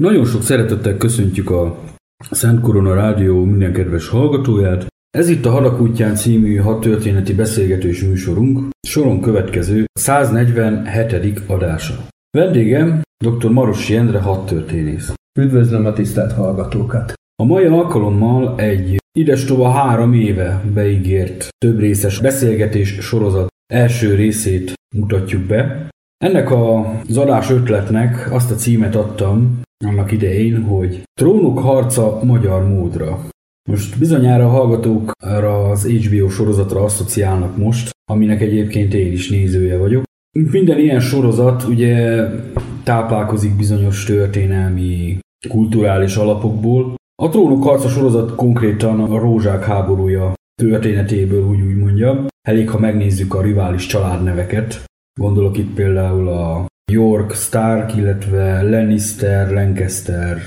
Nagyon sok szeretettel köszöntjük a Szent Korona Rádió minden kedves hallgatóját. Ez itt a Hadak útján című hat történeti beszélgetős műsorunk, soron következő 147. adása. Vendégem dr. Marosi Endre hadtörténész. Üdvözlöm a tisztelt hallgatókat! A mai alkalommal egy idestova három éve beígért több részes beszélgetés sorozat első részét mutatjuk be. Ennek az adás ötletnek azt a címet adtam, annak idején, hogy Trónok harca magyar módra. Most bizonyára a hallgatók arra az HBO sorozatra asszociálnak most, aminek egyébként én is nézője vagyok. Minden ilyen sorozat ugye táplálkozik bizonyos történelmi, kulturális alapokból. A Trónok harca sorozat konkrétan a rózsák háborúja történetéből, úgy úgy mondja. Elég, ha megnézzük a rivális családneveket. Gondolok itt például a York, Stark, illetve Lannister, Lancaster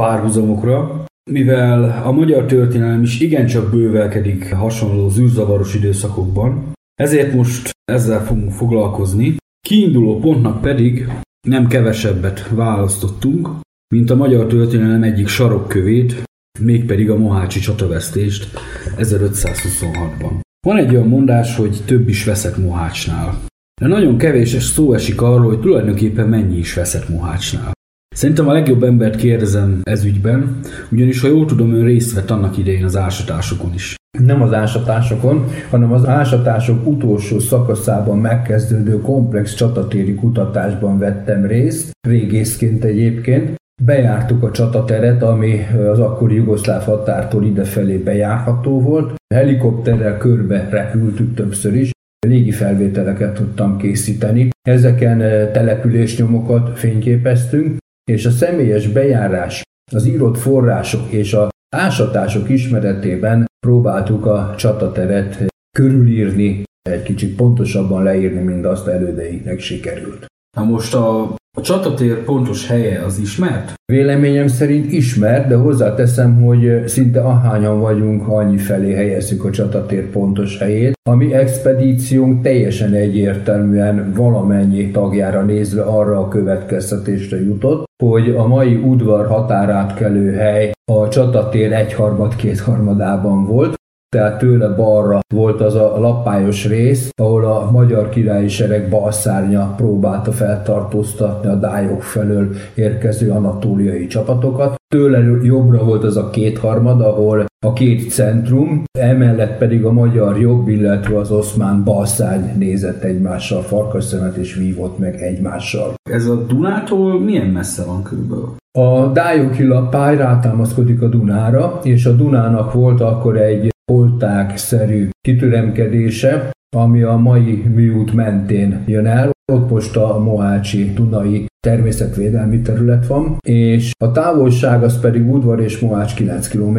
párhuzamokra, mivel a magyar történelem is igencsak bővelkedik hasonló zűrzavaros időszakokban, ezért most ezzel fogunk foglalkozni. Kiinduló pontnak pedig nem kevesebbet választottunk, mint a magyar történelem egyik sarokkövét, mégpedig a Mohácsi csatavesztést 1526-ban. Van egy olyan mondás, hogy több is veszett Mohácsnál. De nagyon kevés szó esik arról, hogy tulajdonképpen mennyi is veszett Mohácsnál. Szerintem a legjobb embert kérdezem ez ügyben, ugyanis ha jól tudom, ön részt vett annak idején az ásatásokon is. Nem az ásatásokon, hanem az ásatások utolsó szakaszában megkezdődő komplex csatatéri kutatásban vettem részt, régészként egyébként. Bejártuk a csatateret, ami az akkori jugoszláv határtól idefelé bejárható volt. Helikopterrel körbe repültük többször is, légi felvételeket tudtam készíteni. Ezeken településnyomokat fényképeztünk, és a személyes bejárás, az írott források és a ásatások ismeretében próbáltuk a csatateret körülírni, egy kicsit pontosabban leírni, mint azt elődeinknek sikerült. Na most a a csatatér pontos helye az ismert? Véleményem szerint ismert, de hozzáteszem, hogy szinte ahányan vagyunk, annyi felé helyezzük a csatatér pontos helyét. A mi expedíciónk teljesen egyértelműen valamennyi tagjára nézve arra a következtetésre jutott, hogy a mai udvar határátkelő hely a csatatér egyharmad-kétharmadában volt, tehát tőle balra volt az a lappályos rész, ahol a magyar királyi sereg balszárnya próbálta feltartóztatni a dályok felől érkező anatóliai csapatokat. Tőle jobbra volt az a kétharmad, ahol a két centrum, emellett pedig a magyar jobb, illetve az oszmán balszárny nézett egymással, farkasszemet és vívott meg egymással. Ez a Dunától milyen messze van körülbelül? A Dájoki lappály rátámaszkodik a Dunára, és a Dunának volt akkor egy polták-szerű kitüremkedése, ami a mai műút mentén jön el. Ott most a Mohácsi Dunai természetvédelmi terület van, és a távolság az pedig Udvar és Mohács 9 km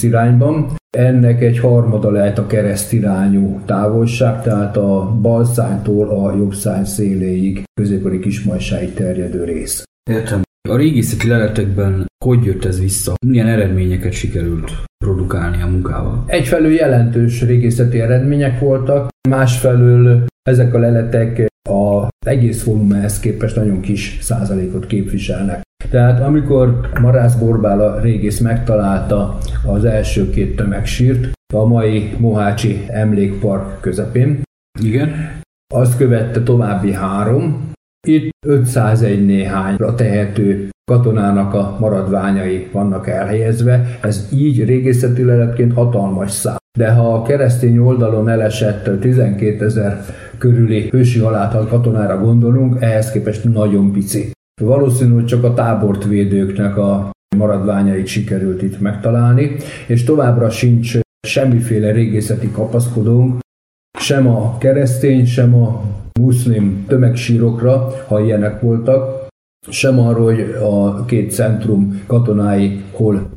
irányban. Ennek egy harmada lehet a keresztirányú távolság, tehát a bal szánytól a jobb szány széléig, középkori kismajsáig terjedő rész. Értem. A régészeti leletekben hogy jött ez vissza? Milyen eredményeket sikerült produkálni a munkával? Egyfelől jelentős régészeti eredmények voltak, másfelől ezek a leletek a egész volumenhez képest nagyon kis százalékot képviselnek. Tehát amikor Marász Borbála régész megtalálta az első két tömegsírt, a mai Mohácsi Emlékpark közepén, Igen. azt követte további három, itt 501 néhányra tehető katonának a maradványai vannak elhelyezve, ez így régészeti leletként hatalmas szám. De ha a keresztény oldalon elesett 12 ezer körüli hősi halált katonára gondolunk, ehhez képest nagyon pici. Valószínű, csak a tábort védőknek a maradványait sikerült itt megtalálni, és továbbra sincs semmiféle régészeti kapaszkodónk, sem a keresztény, sem a muszlim tömegsírokra, ha ilyenek voltak, sem arról, hogy a két centrum katonái hol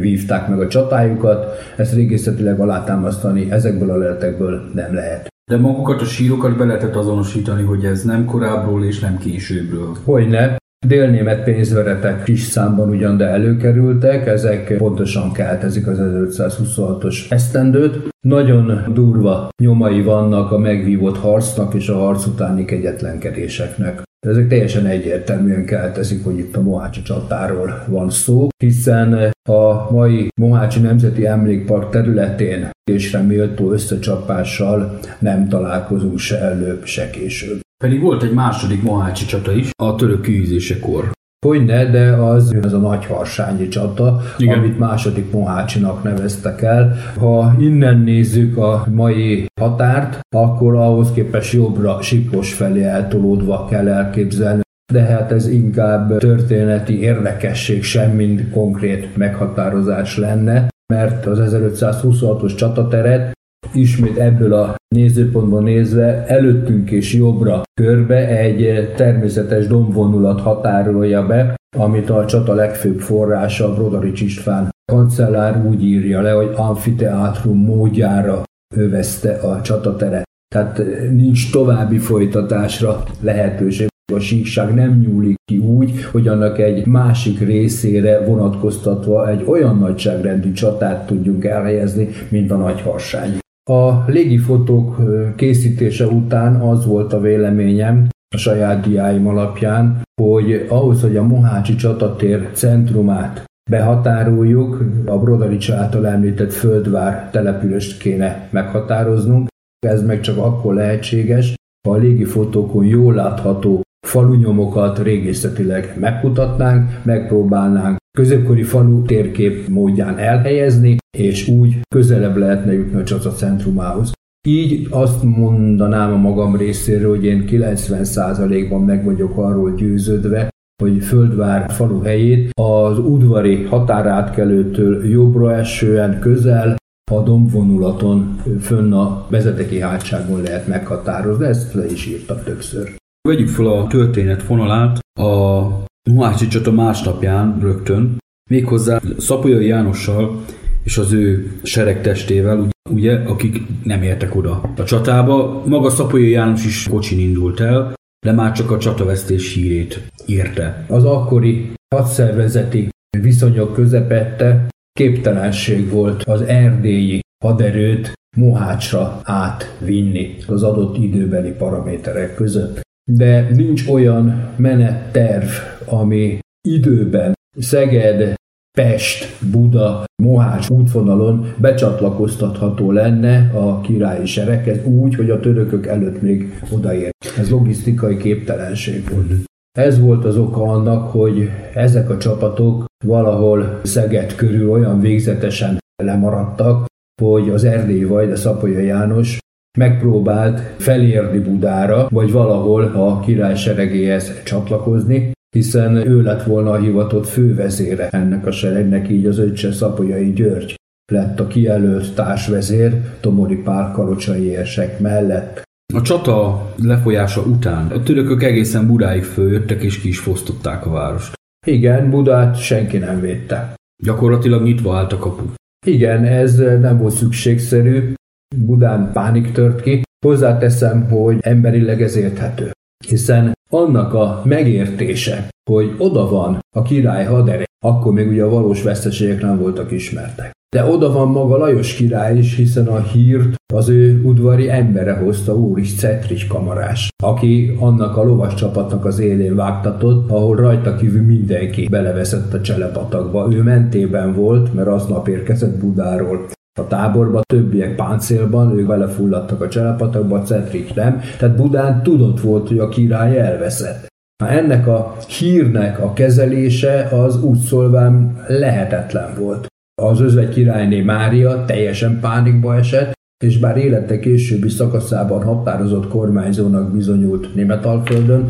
vívták meg a csatájukat, ezt régészetileg alátámasztani ezekből a leletekből nem lehet. De magukat a sírokat be lehetett azonosítani, hogy ez nem korábbról és nem későbbről. Hogyne. Délnémet pénzveretek kis számban ugyan, de előkerültek, ezek pontosan keltezik az 1526-os esztendőt. Nagyon durva nyomai vannak a megvívott harcnak és a harc utáni kegyetlenkedéseknek. Ezek teljesen egyértelműen keltezik, hogy itt a Mohácsi csatáról van szó, hiszen a mai Mohácsi Nemzeti Emlékpark területén és méltó összecsapással nem találkozunk se előbb, se később. Pedig volt egy második Mohácsi csata is, a török kiűzésekor. Hogyne, de az, az a nagy harsányi csata, Igen. amit második Mohácsinak neveztek el. Ha innen nézzük a mai határt, akkor ahhoz képest jobbra Sipos felé eltolódva kell elképzelni. De hát ez inkább történeti érdekesség, sem mint konkrét meghatározás lenne, mert az 1526-os csatateret ismét ebből a nézőpontból nézve előttünk és jobbra körbe egy természetes dombvonulat határolja be, amit a csata legfőbb forrása Brodarics István kancellár úgy írja le, hogy amfiteátrum módjára övezte a csatateret. Tehát nincs további folytatásra lehetőség. A síkság nem nyúlik ki úgy, hogy annak egy másik részére vonatkoztatva egy olyan nagyságrendű csatát tudjunk elhelyezni, mint a nagy harsány. A légifotók készítése után az volt a véleményem, a saját diáim alapján, hogy ahhoz, hogy a Mohácsi csatatér centrumát behatároljuk, a Brodarics által említett földvár települést kéne meghatároznunk. Ez meg csak akkor lehetséges, ha a légifotókon jól látható falunyomokat régészetileg megmutatnánk, megpróbálnánk középkori falu térkép módján elhelyezni, és úgy közelebb lehetne jutni a csata centrumához. Így azt mondanám a magam részéről, hogy én 90%-ban meg vagyok arról győződve, hogy Földvár falu helyét az udvari határátkelőtől jobbra esően közel a dombvonulaton fönn a vezeteki hátságon lehet meghatározni, ezt le is írtam többször. Vegyük fel a történet fonalát a Mohácsi csata másnapján rögtön, méghozzá Szapolyai Jánossal és az ő seregtestével, ugye, akik nem értek oda a csatába. Maga Szapolyai János is kocsin indult el, de már csak a csatavesztés hírét írte. Az akkori hadszervezeti viszonyok közepette képtelenség volt az erdélyi haderőt Mohácsra átvinni az adott időbeli paraméterek között. De nincs olyan menetterv, ami időben Szeged, Pest, Buda, Mohács útvonalon becsatlakoztatható lenne a királyi sereghez úgy, hogy a törökök előtt még odaér. Ez logisztikai képtelenség volt. Ez volt az oka annak, hogy ezek a csapatok valahol Szeged körül olyan végzetesen lemaradtak, hogy az erdélyi Vajda Szapolya János megpróbált felérni Budára, vagy valahol a király seregéhez csatlakozni, hiszen ő lett volna a hivatott fővezére ennek a seregnek, így az öccse Szapolyai György lett a kijelölt társvezér Tomori Pál kalocsai érsek mellett. A csata lefolyása után a törökök egészen Budáig följöttek és ki is fosztották a várost. Igen, Budát senki nem védte. Gyakorlatilag nyitva állt a kapu. Igen, ez nem volt szükségszerű. Budán pánik tört ki. Hozzáteszem, hogy emberileg ez érthető. Hiszen annak a megértése, hogy oda van a király hadere, akkor még ugye a valós veszteségek nem voltak ismertek. De oda van maga Lajos király is, hiszen a hírt az ő udvari embere hozta Úris Cetrich kamarás, aki annak a lovas csapatnak az élén vágtatott, ahol rajta kívül mindenki beleveszett a cselepatakba. Ő mentében volt, mert aznap érkezett Budáról a táborba, többiek páncélban, ők belefulladtak a cselapatokba, Cetrik nem. Tehát Budán tudott volt, hogy a király elveszett. Na ennek a hírnek a kezelése az úgy szólván lehetetlen volt. Az özvegy királyné Mária teljesen pánikba esett, és bár élete későbbi szakaszában határozott kormányzónak bizonyult Németalföldön,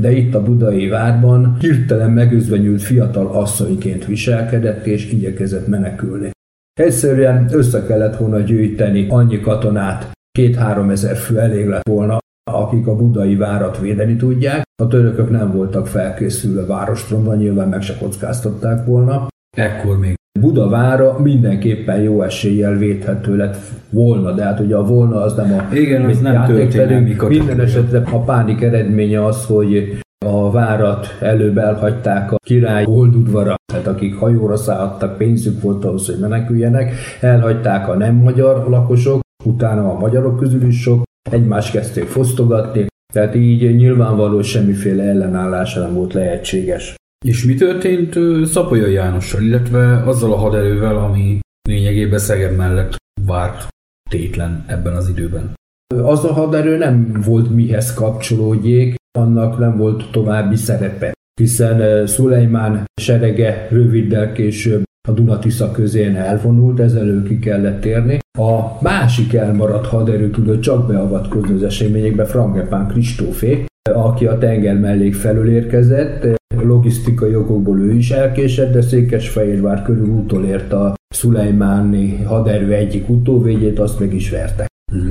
de itt a budai várban hirtelen megözvenyült fiatal asszonyként viselkedett és igyekezett menekülni. Egyszerűen össze kellett volna gyűjteni annyi katonát, két-három ezer fő elég lett volna, akik a budai várat védeni tudják. A törökök nem voltak felkészülve várostromba, nyilván meg se kockáztatták volna. Ekkor még. Buda vára mindenképpen jó eséllyel védhető lett volna, de hát ugye a volna az nem a Igen, az nem történelmi Minden esetre a pánik eredménye az, hogy a várat előbb elhagyták a király oldudvara, tehát akik hajóra szálltak, pénzük volt ahhoz, hogy meneküljenek, elhagyták a nem magyar lakosok, utána a magyarok közül is sok, egymást kezdték fosztogatni, tehát így nyilvánvaló semmiféle ellenállás nem volt lehetséges. És mi történt Szapolyai Jánossal, illetve azzal a haderővel, ami lényegében Szeged mellett várt tétlen ebben az időben? Az a haderő nem volt mihez kapcsolódjék, annak nem volt további szerepe, hiszen Szulejmán serege röviddel később a Dunatisza közén elvonult, ezzel ki kellett térni. A másik elmaradt haderő tudott csak beavatkozni az eseményekbe, Frangepán Kristófé, aki a tenger mellék felül érkezett, logisztikai okokból ő is elkésett, de Székesfehérvár körül utolért a Szulejmáni haderő egyik utóvédjét, azt meg is verte. Mhm.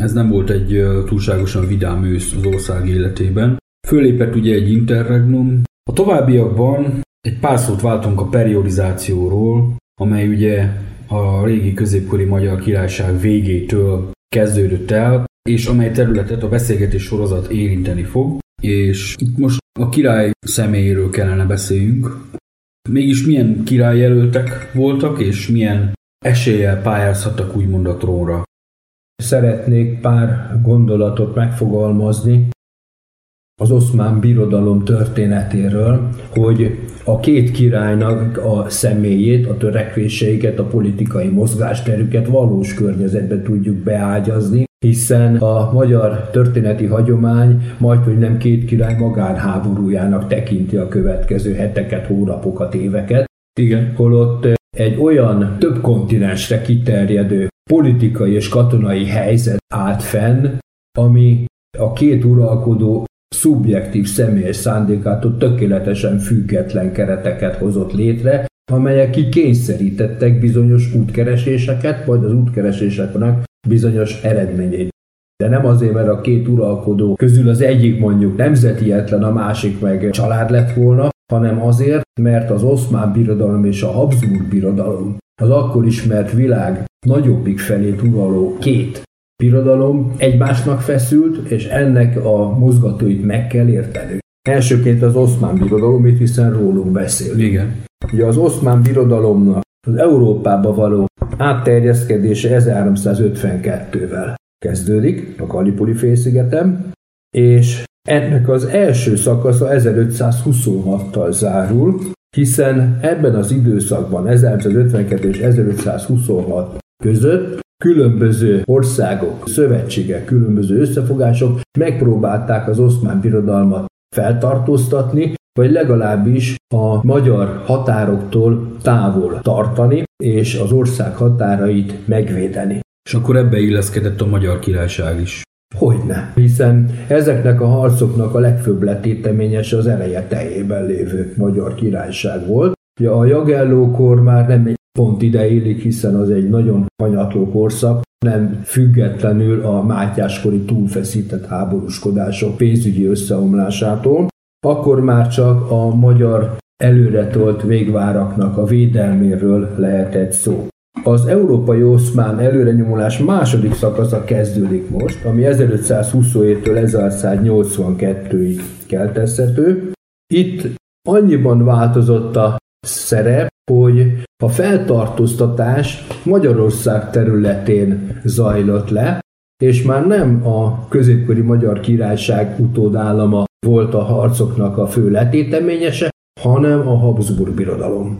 Ez nem volt egy túlságosan vidám ősz az ország életében. Fölépett ugye egy interregnum. A továbbiakban egy pár szót váltunk a periodizációról, amely ugye a régi középkori magyar királyság végétől kezdődött el, és amely területet a beszélgetés sorozat érinteni fog, és itt most a király személyéről kellene beszéljünk. Mégis milyen királyjelöltek voltak, és milyen eséllyel pályázhattak úgymond a trónra. Szeretnék pár gondolatot megfogalmazni az oszmán birodalom történetéről, hogy a két királynak a személyét, a törekvéseiket, a politikai mozgásterüket valós környezetbe tudjuk beágyazni, hiszen a magyar történeti hagyomány majd, hogy nem két király magánháborújának tekinti a következő heteket, hónapokat, éveket. Igen. Holott egy olyan több kontinensre kiterjedő politikai és katonai helyzet állt fenn, ami a két uralkodó szubjektív személyes szándékától tökéletesen független kereteket hozott létre, amelyek kikényszerítettek bizonyos útkereséseket, vagy az útkereséseknek bizonyos eredményeit. De nem azért, mert a két uralkodó közül az egyik mondjuk nemzetietlen, a másik meg család lett volna, hanem azért, mert az oszmán birodalom és a Habsburg birodalom az akkor ismert világ nagyobbik felét uraló két birodalom egymásnak feszült, és ennek a mozgatóit meg kell érteni. Elsőként az oszmán birodalom, itt hiszen rólunk beszél. Igen. Ugye az oszmán birodalomnak az Európába való átterjeszkedése 1352-vel kezdődik a Kalipoli félszigetem, és ennek az első szakasza 1526-tal zárul, hiszen ebben az időszakban, 1552 és 1526 között különböző országok, szövetségek, különböző összefogások megpróbálták az oszmán birodalmat feltartóztatni, vagy legalábbis a magyar határoktól távol tartani, és az ország határait megvédeni. És akkor ebbe illeszkedett a Magyar Királyság is. Hogyne, hiszen ezeknek a harcoknak a legfőbb letéteményes az eleje teljében lévő Magyar Királyság volt. Ja, a Jagellókor már nem pont ide illik, hiszen az egy nagyon hanyatló korszak, nem függetlenül a mátyáskori túlfeszített háborúskodások pénzügyi összeomlásától, akkor már csak a magyar előretolt végváraknak a védelméről lehetett szó. Az európai oszmán előrenyomulás második szakasza kezdődik most, ami 1527-től 1182-ig keltezhető. Itt annyiban változott a szerep, hogy a feltartóztatás Magyarország területén zajlott le, és már nem a középkori Magyar Királyság utódállama volt a harcoknak a fő letéteményese, hanem a Habsburg birodalom.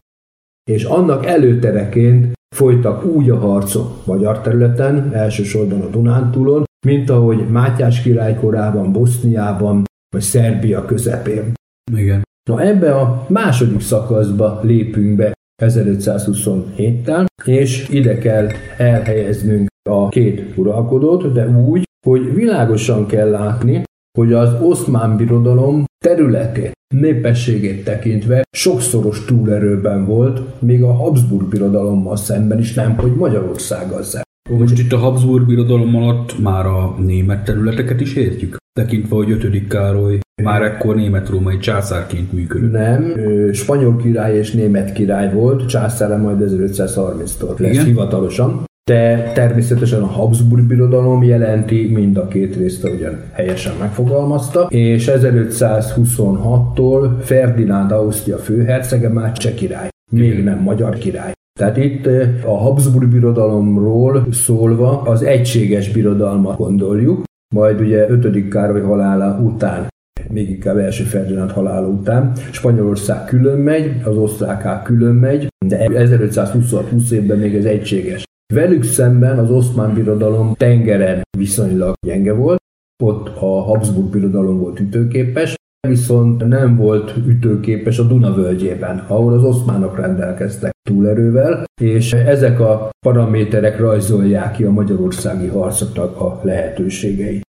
És annak előtereként folytak úgy a harcok magyar területen, elsősorban a Dunántúlon, mint ahogy Mátyás király korában, Boszniában, vagy Szerbia közepén. Igen. Na ebbe a második szakaszba lépünk be 1527-tel, és ide kell elhelyeznünk a két uralkodót, de úgy, hogy világosan kell látni, hogy az oszmán birodalom területét, népességét tekintve sokszoros túlerőben volt, még a Habsburg birodalommal szemben is nem, hogy Magyarországgal szemben. Most itt a Habsburg birodalom alatt már a német területeket is értjük? Tekintve, hogy 5. Károly már ekkor német-római császárként működött. Nem, spanyol király és német király volt, császára majd 1530-tól lesz Igen? hivatalosan. De természetesen a Habsburg birodalom jelenti mind a két részt, ahogyan helyesen megfogalmazta, és 1526-tól Ferdinánd Ausztria főhercege már cseh király, még nem magyar király. Tehát itt a Habsburg birodalomról szólva az egységes birodalmat gondoljuk, majd ugye 5. Károly halála után még inkább első Ferdinánd halála után. Spanyolország külön megy, az osztrákák külön megy, de 1526-20 évben még ez egységes. Velük szemben az oszmán birodalom tengeren viszonylag gyenge volt, ott a Habsburg birodalom volt ütőképes, viszont nem volt ütőképes a Duna völgyében, ahol az oszmánok rendelkeztek túlerővel, és ezek a paraméterek rajzolják ki a magyarországi harcoknak a lehetőségeit.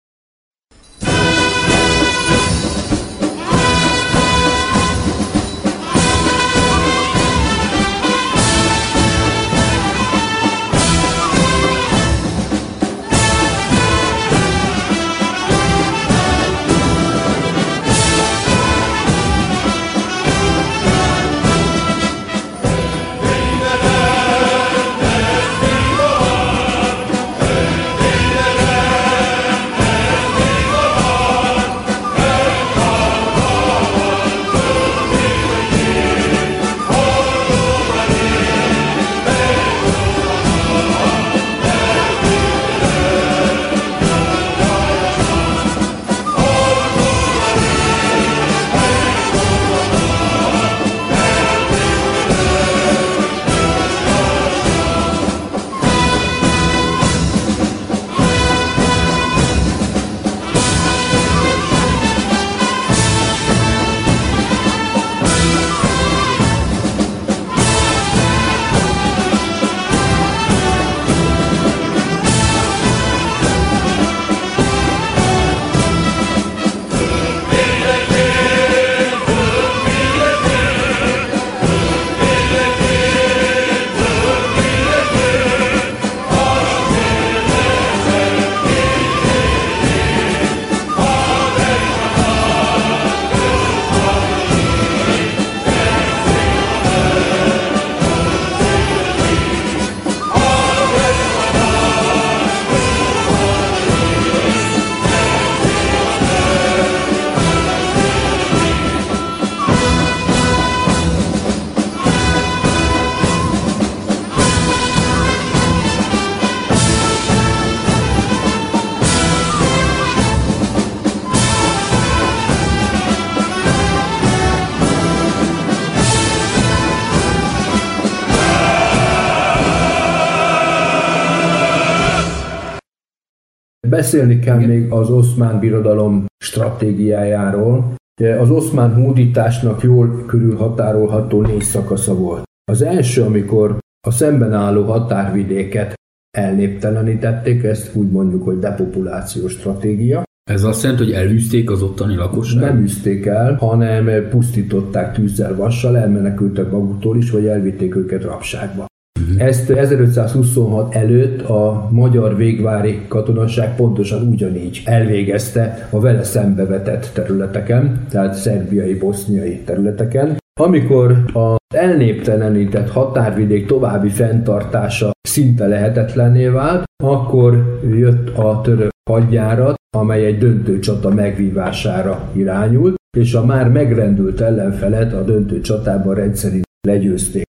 Beszélni kell még az oszmán birodalom stratégiájáról. Az oszmán hódításnak jól körülhatárolható négy szakasza volt. Az első, amikor a szemben álló határvidéket elnéptelenítették, ezt úgy mondjuk, hogy depopulációs stratégia. Ez azt jelenti, hogy elűzték az ottani lakosságot? Nem űzték el, hanem pusztították tűzzel, vassal, elmenekültek maguktól is, vagy elvitték őket rabságba. Uh-huh. Ezt 1526 előtt a magyar végvári katonaság pontosan ugyanígy elvégezte a vele szembevetett területeken, tehát szerbiai, boszniai területeken. Amikor a elnéptelenített határvidék további fenntartása szinte lehetetlenné vált, akkor jött a török hadjárat, amely egy döntő csata megvívására irányult, és a már megrendült ellenfelet a döntő csatában rendszerint legyőzték.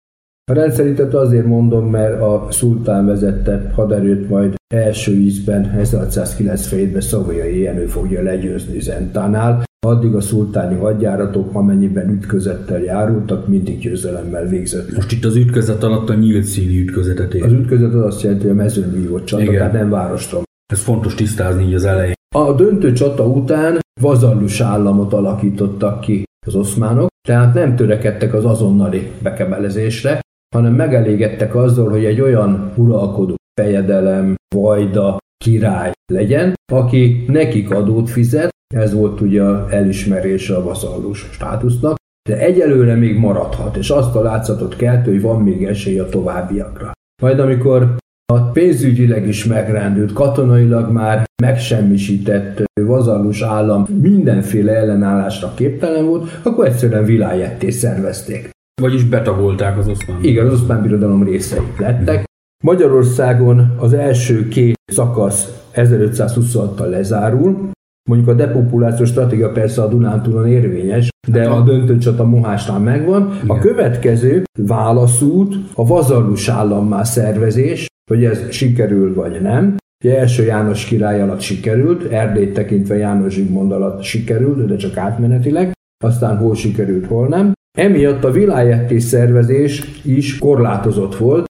A rendszerintet azért mondom, mert a szultán vezette haderőt majd első ízben 1697-ben Szavolyai Jenő fogja legyőzni Zentánál, Addig a szultáni hadjáratok, amennyiben ütközettel járultak, mindig győzelemmel végzett. Most itt az ütközet alatt a nyílt színi ütközetet ér. Az ütközet az azt jelenti, hogy a mezőn vívott csata, Igen. tehát nem városra. Ez fontos tisztázni így az elején. A döntő csata után vazallus államot alakítottak ki az oszmánok, tehát nem törekedtek az azonnali bekebelezésre, hanem megelégedtek azzal, hogy egy olyan uralkodó fejedelem, vajda, király legyen, aki nekik adót fizet, ez volt ugye elismerése a vazallus státusznak, de egyelőre még maradhat, és azt a látszatot kelt, hogy van még esély a továbbiakra. Majd amikor a pénzügyileg is megrendült, katonailag már megsemmisített vazallus állam mindenféle ellenállásra képtelen volt, akkor egyszerűen vilájetté szervezték. Vagyis betagolták az oszmán. Igen, az oszmán birodalom részei lettek. Magyarországon az első két szakasz 1526-tal lezárul, Mondjuk a depopulációs stratégia persze a Dunántúlon érvényes, de hát a döntő csata Mohásnál megvan. Igen. A következő válaszút a vazallus állammá szervezés, hogy ez sikerül vagy nem. Ugye első János király alatt sikerült, Erdélyt tekintve János Zsigmond alatt sikerült, de csak átmenetileg, aztán hol sikerült, hol nem. Emiatt a vilájettés szervezés is korlátozott volt,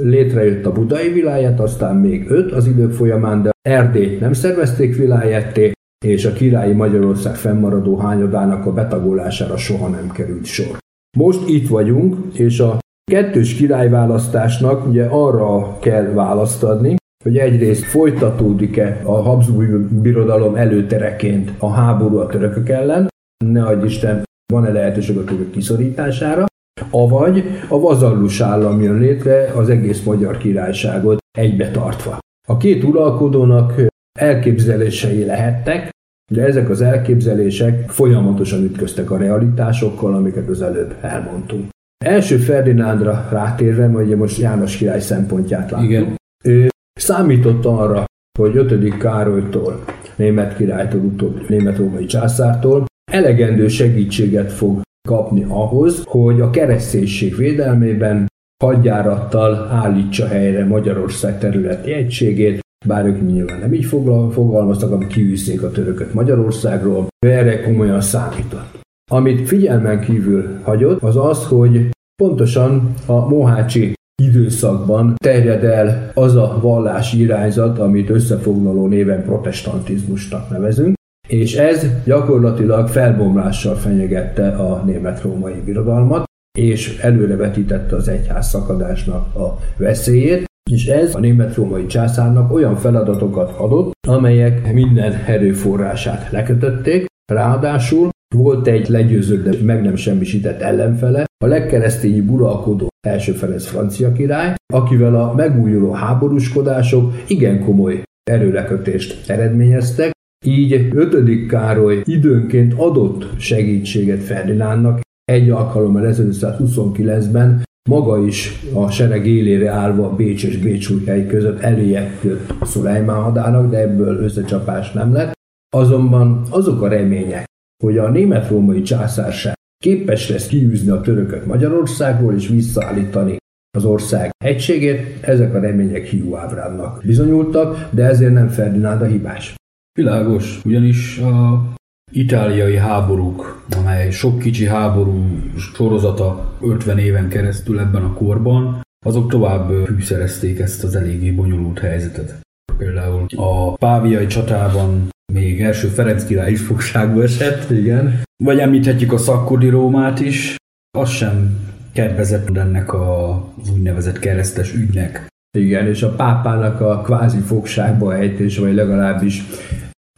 Létrejött a budai viláját, aztán még öt az idők folyamán, de Erdélyt nem szervezték vilájetté, és a királyi Magyarország fennmaradó hányadának a betagolására soha nem került sor. Most itt vagyunk, és a kettős királyválasztásnak ugye arra kell választ adni, hogy egyrészt folytatódik-e a Habsburg birodalom előtereként a háború a törökök ellen, ne adj Isten, van-e lehetőség a török kiszorítására, avagy a vazallus állam jön létre az egész magyar királyságot egybe tartva. A két uralkodónak elképzelései lehettek, de ezek az elképzelések folyamatosan ütköztek a realitásokkal, amiket az előbb elmondtunk. Első Ferdinándra rátérve, ugye most János király szempontját látjuk. Igen. Ő számított arra, hogy 5. Károlytól, német királytól, utóbb német-római császártól elegendő segítséget fog kapni ahhoz, hogy a kereszténység védelmében hadjárattal állítsa helyre Magyarország területi egységét, bár ők nyilván nem így fogalmaztak, amik kiűzték a törököt Magyarországról, erre komolyan számított. Amit figyelmen kívül hagyott, az az, hogy pontosan a Mohácsi időszakban terjed el az a vallási irányzat, amit összefoglaló néven protestantizmusnak nevezünk, és ez gyakorlatilag felbomlással fenyegette a német-római birodalmat, és előrevetítette az egyház szakadásnak a veszélyét, és ez a német-római császárnak olyan feladatokat adott, amelyek minden erőforrását lekötötték, ráadásul volt egy legyőzött, de meg nem semmisített ellenfele, a legkeresztényi uralkodó első Ferenc francia király, akivel a megújuló háborúskodások igen komoly erőlekötést eredményeztek, így 5. Károly időnként adott segítséget Ferdinándnak, egy alkalommal 1529-ben maga is a sereg élére állva Bécs és Bécsújhely között eléje jött Szulajmán hadának, de ebből összecsapás nem lett. Azonban azok a remények, hogy a német-római császárság képes lesz kiűzni a törököt Magyarországról és visszaállítani az ország egységét, ezek a remények hiúábránnak bizonyultak, de ezért nem Ferdinánd a hibás. Világos, ugyanis a itáliai háborúk, amely sok kicsi háború sorozata 50 éven keresztül ebben a korban, azok tovább fűszerezték ezt az eléggé bonyolult helyzetet. Például a Páviai csatában még első Ferenc király is fogságba esett. Igen. Vagy említhetjük a szakkodi Rómát is. Az sem kedvezett ennek az úgynevezett keresztes ügynek. Igen, és a pápának a kvázi fogságba ejtés, vagy legalábbis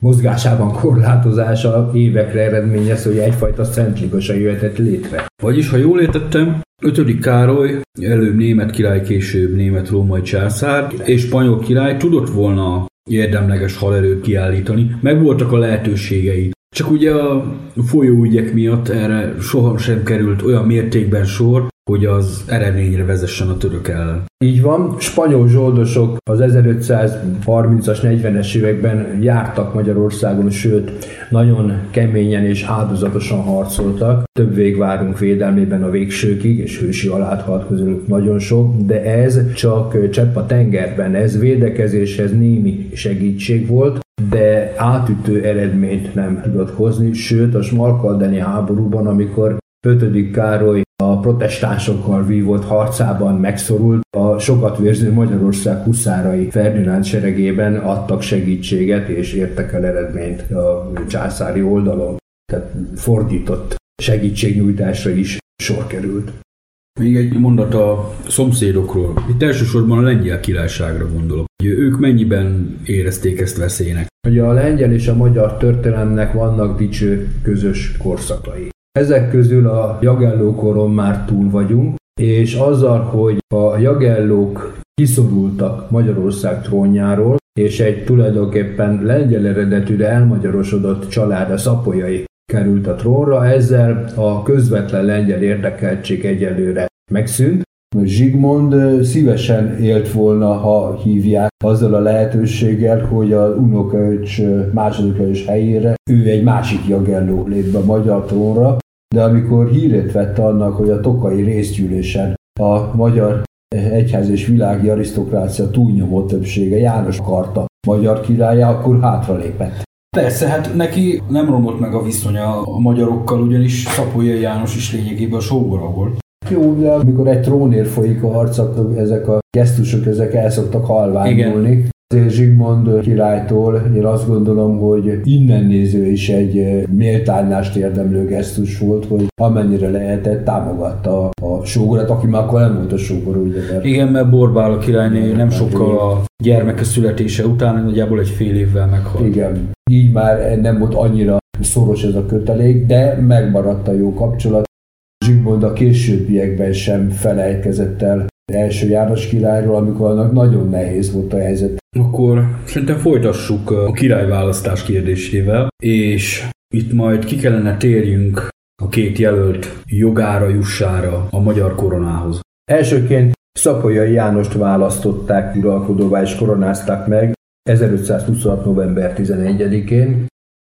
mozgásában korlátozása évekre eredményez, hogy egyfajta szentligasa jöhetett létre. Vagyis, ha jól értettem, 5. Károly, előbb német király, később német-római császár, és spanyol király tudott volna érdemleges halerőt kiállítani, meg voltak a lehetőségei. Csak ugye a folyóügyek miatt erre soha sem került olyan mértékben sor, hogy az eredményre vezessen a török ellen. Így van, spanyol zsoldosok az 1530-as, 40-es években jártak Magyarországon, sőt, nagyon keményen és áldozatosan harcoltak. Több végvárunk védelmében a végsőkig, és hősi aláthalt közülük nagyon sok, de ez csak csepp a tengerben, ez védekezéshez némi segítség volt, de átütő eredményt nem tudott hozni, sőt a Smarkaldeni háborúban, amikor 5. Károly a protestánsokkal vívott harcában megszorult, a sokat vérző Magyarország huszárai Ferdinánd seregében adtak segítséget és értek el eredményt a császári oldalon. Tehát fordított segítségnyújtásra is sor került. Még egy mondat a szomszédokról. Itt elsősorban a lengyel királyságra gondolok. Hogy ők mennyiben érezték ezt veszélynek? Ugye a lengyel és a magyar történelemnek vannak dicső közös korszakai. Ezek közül a Jagelló koron már túl vagyunk, és azzal, hogy a Jagellók kiszorultak Magyarország trónjáról, és egy tulajdonképpen lengyel eredetű, de elmagyarosodott család, a szapolyai került a trónra, ezzel a közvetlen lengyel érdekeltség egyelőre megszűnt, Zsigmond szívesen élt volna, ha hívják azzal a lehetőséggel, hogy a unokaöcs második helyére ő egy másik jagelló lép be a magyar trónra, de amikor hírét vette annak, hogy a tokai részgyűlésen a magyar egyház és világi arisztokrácia túlnyomó többsége János karta magyar királya, akkor hátralépett. Persze, hát neki nem romlott meg a viszonya a magyarokkal, ugyanis Szapolyai János is lényegében a sógora volt. Jó, de amikor egy trónér folyik a harc, akkor ezek a gesztusok, ezek el szoktak halványulni. Zsigmond királytól én azt gondolom, hogy innen néző is egy méltányást érdemlő gesztus volt, hogy amennyire lehetett, támogatta a sógorat, aki már akkor nem volt a sógor, ugye? Mert... Igen, mert Borbál a királyné nem sokkal a gyermeke születése után, nagyjából egy fél évvel meghalt. Igen, így már nem volt annyira szoros ez a kötelék, de megmaradt a jó kapcsolat. Zsigmond a későbbiekben sem felejtkezett el első János királyról, amikor annak nagyon nehéz volt a helyzet. Akkor szerintem folytassuk a királyválasztás kérdésével, és itt majd ki kellene térjünk a két jelölt jogára, jussára a magyar koronához. Elsőként Szapolyai Jánost választották uralkodóvá és koronázták meg 1526. november 11-én,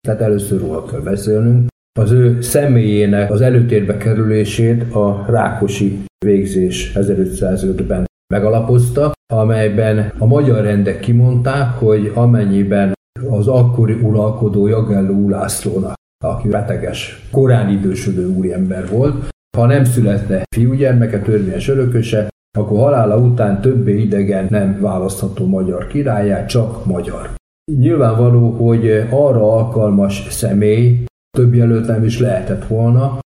tehát először róla kell beszélnünk. Az ő személyének az előtérbe kerülését a Rákosi végzés 1505-ben megalapozta, amelyben a magyar rendek kimondták, hogy amennyiben az akkori uralkodó Jagelló Ulászlónak, aki beteges, korán idősödő úriember volt, ha nem születne fiúgyermeke, törvényes örököse, akkor halála után többé idegen nem választható magyar királyát, csak magyar. Nyilvánvaló, hogy arra alkalmas személy több jelölt nem is lehetett volna.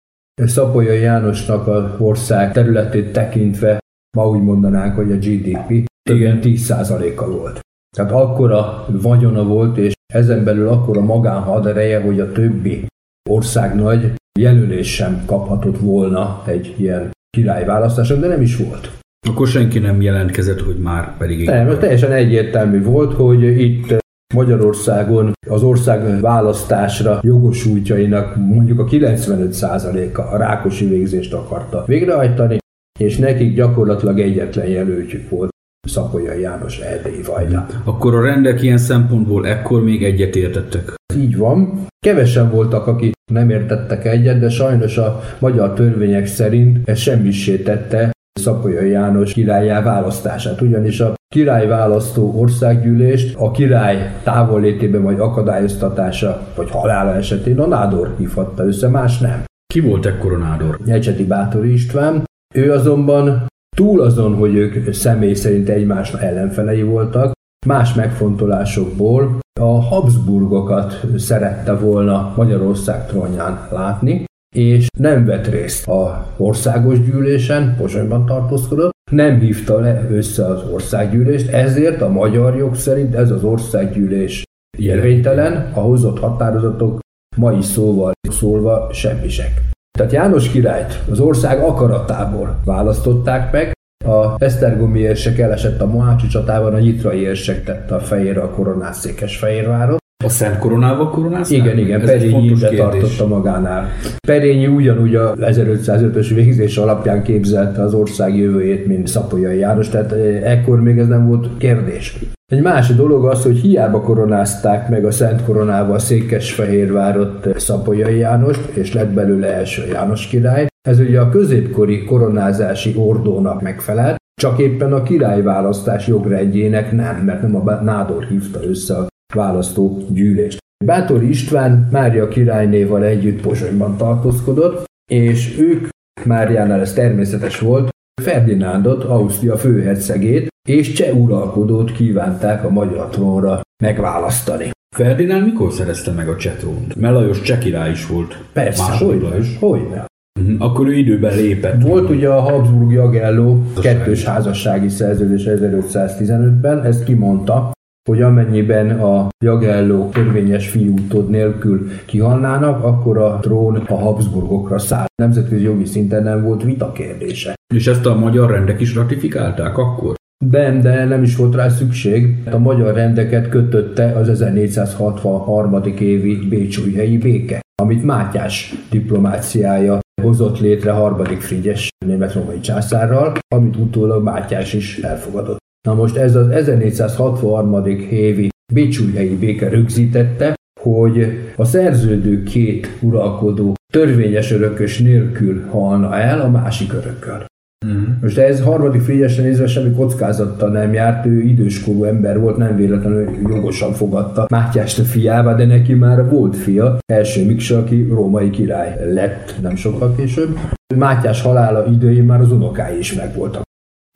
Szapolyai Jánosnak az ország területét tekintve ma úgy mondanánk, hogy a GDP igen 10%-a volt. Tehát akkora vagyona volt, és ezen belül akkora magánhadereje, hogy a többi ország nagy jelölés sem kaphatott volna egy ilyen királyválasztáson, de nem is volt. Akkor senki nem jelentkezett, hogy már pedig... Nem, teljesen egyértelmű volt, hogy itt Magyarországon az ország választásra jogosultjainak mondjuk a 95%-a a rákosi végzést akarta végrehajtani, és nekik gyakorlatilag egyetlen jelöltjük volt. Szapolyai János erdélyi vajda. Akkor a rendek ilyen szempontból ekkor még egyet értettek? Így van. Kevesen voltak, akik nem értettek egyet, de sajnos a magyar törvények szerint ez semmisé tette Szapolyai János királyá választását, ugyanis a királyválasztó országgyűlést a király távollétében vagy akadályoztatása vagy halála esetén a nádor hívhatta össze, más nem. Ki volt ekkor a nádor? Nyecseti Bátori István. Ő azonban túl azon, hogy ők személy szerint egymás ellenfelei voltak, más megfontolásokból a Habsburgokat szerette volna Magyarország trónján látni, és nem vett részt a országos gyűlésen, Pozsonyban tartózkodott, nem hívta le össze az országgyűlést, ezért a magyar jog szerint ez az országgyűlés érvénytelen, a hozott határozatok mai szóval szólva semmisek. Tehát János királyt az ország akaratából választották meg, a Esztergomi érsek elesett a Mohácsi csatában, a Nyitrai érsek tette a fejére a koronát Székesfehérváron, a Szent Koronával koronázták? Igen, igen, Perényi ide tartotta magánál. Perényi ugyanúgy a 1505-ös végzés alapján képzelte az ország jövőjét, mint Szapolyai János, tehát eh, ekkor még ez nem volt kérdés. Egy másik dolog az, hogy hiába koronázták meg a Szent Koronával Székesfehérvárot eh, Szapolyai Jánost, és lett belőle első János király. Ez ugye a középkori koronázási ordónak megfelelt, csak éppen a királyválasztás jogrendjének nem, mert nem a nádor hívta össze a választó gyűlést. Bátor István Mária királynéval együtt Pozsonyban tartózkodott, és ők, Máriánál ez természetes volt, Ferdinándot, Ausztria főhercegét és cseh uralkodót kívánták a magyar trónra megválasztani. Ferdinánd mikor szerezte meg a cseh trónt? Mert Lajos cseh király is volt. Persze, hogy Lajos. Hogyne. Uh-huh. Akkor ő időben lépett. Volt ugye a Habsburg Jagelló kettős házassági szerződés 1515-ben, ezt kimondta, hogy amennyiben a jagellók törvényes fiútod nélkül kihalnának, akkor a trón a Habsburgokra száll. Nemzetközi jogi szinten nem volt vita kérdése. És ezt a magyar rendek is ratifikálták akkor? Ben, de nem is volt rá szükség. A magyar rendeket kötötte az 1463. évi Bécsújhelyi béke, amit Mátyás diplomáciája hozott létre harmadik Frigyes német-római császárral, amit utólag Mátyás is elfogadott. Na most ez az 1463. évi Bécsújhelyi béke rögzítette, hogy a szerződő két uralkodó törvényes örökös nélkül halna el a másik örökkel. Uh-huh. Most ez harmadik Frigyesre nézve semmi kockázattal nem járt, ő időskorú ember volt, nem véletlenül jogosan fogadta Mátyást a fiába, de neki már volt fia, első Miksa, aki római király lett nem sokkal később. Mátyás halála idején már az unokái is megvoltak.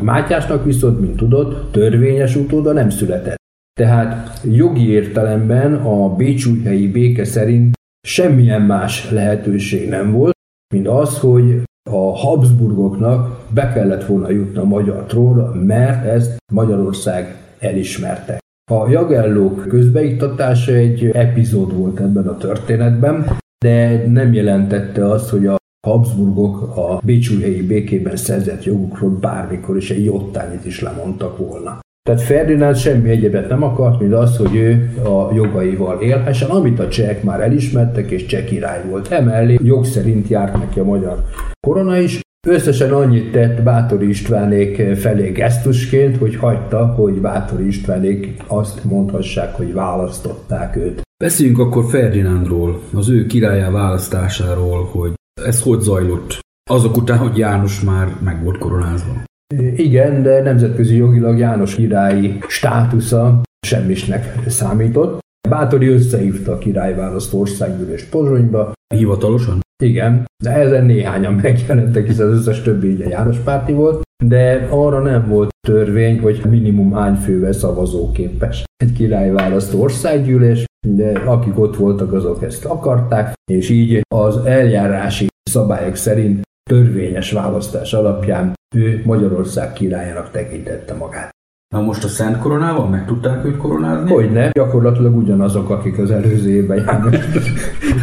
Mátyásnak viszont, mint tudod, törvényes utóda nem született. Tehát jogi értelemben a Bécsújhelyi béke szerint semmilyen más lehetőség nem volt, mint az, hogy a Habsburgoknak be kellett volna jutni a magyar trónra, mert ezt Magyarország elismerte. A jagellók közbeiktatása egy epizód volt ebben a történetben, de nem jelentette azt, hogy a Habsburgok a Bécsújhelyi békében szerzett jogukról bármikor is egy jottányit is lemondtak volna. Tehát Ferdinánd semmi egyebet nem akart, mint az, hogy ő a jogaival élhessen, amit a csehek már elismertek, és cseh király volt. Emellé jog szerint járt neki a magyar korona is. Összesen annyit tett Bátori Istvánék felé gesztusként, hogy hagyta, hogy Bátori Istvánék azt mondhassák, hogy választották őt. Beszéljünk akkor Ferdinándról, az ő királyá választásáról, hogy ez hogy zajlott? Azok után, hogy János már meg volt koronázva. Igen, de nemzetközi jogilag János királyi státusza semmisnek számított. Bátori összehívta a királyválasztó országgyűlés Pozsonyba. Hivatalosan? Igen, de ezen néhányan megjelentek, hiszen az összes többi ugye János párti volt, de arra nem volt törvény, hogy minimum hány fővel szavazóképes egy királyválasztó országgyűlés, de akik ott voltak, azok ezt akarták, és így az eljárási szabályok szerint törvényes választás alapján ő Magyarország királyának tekintette magát. Na most a Szent Koronával meg tudták őt koronázni? Hogyne, gyakorlatilag ugyanazok, akik az előző évben János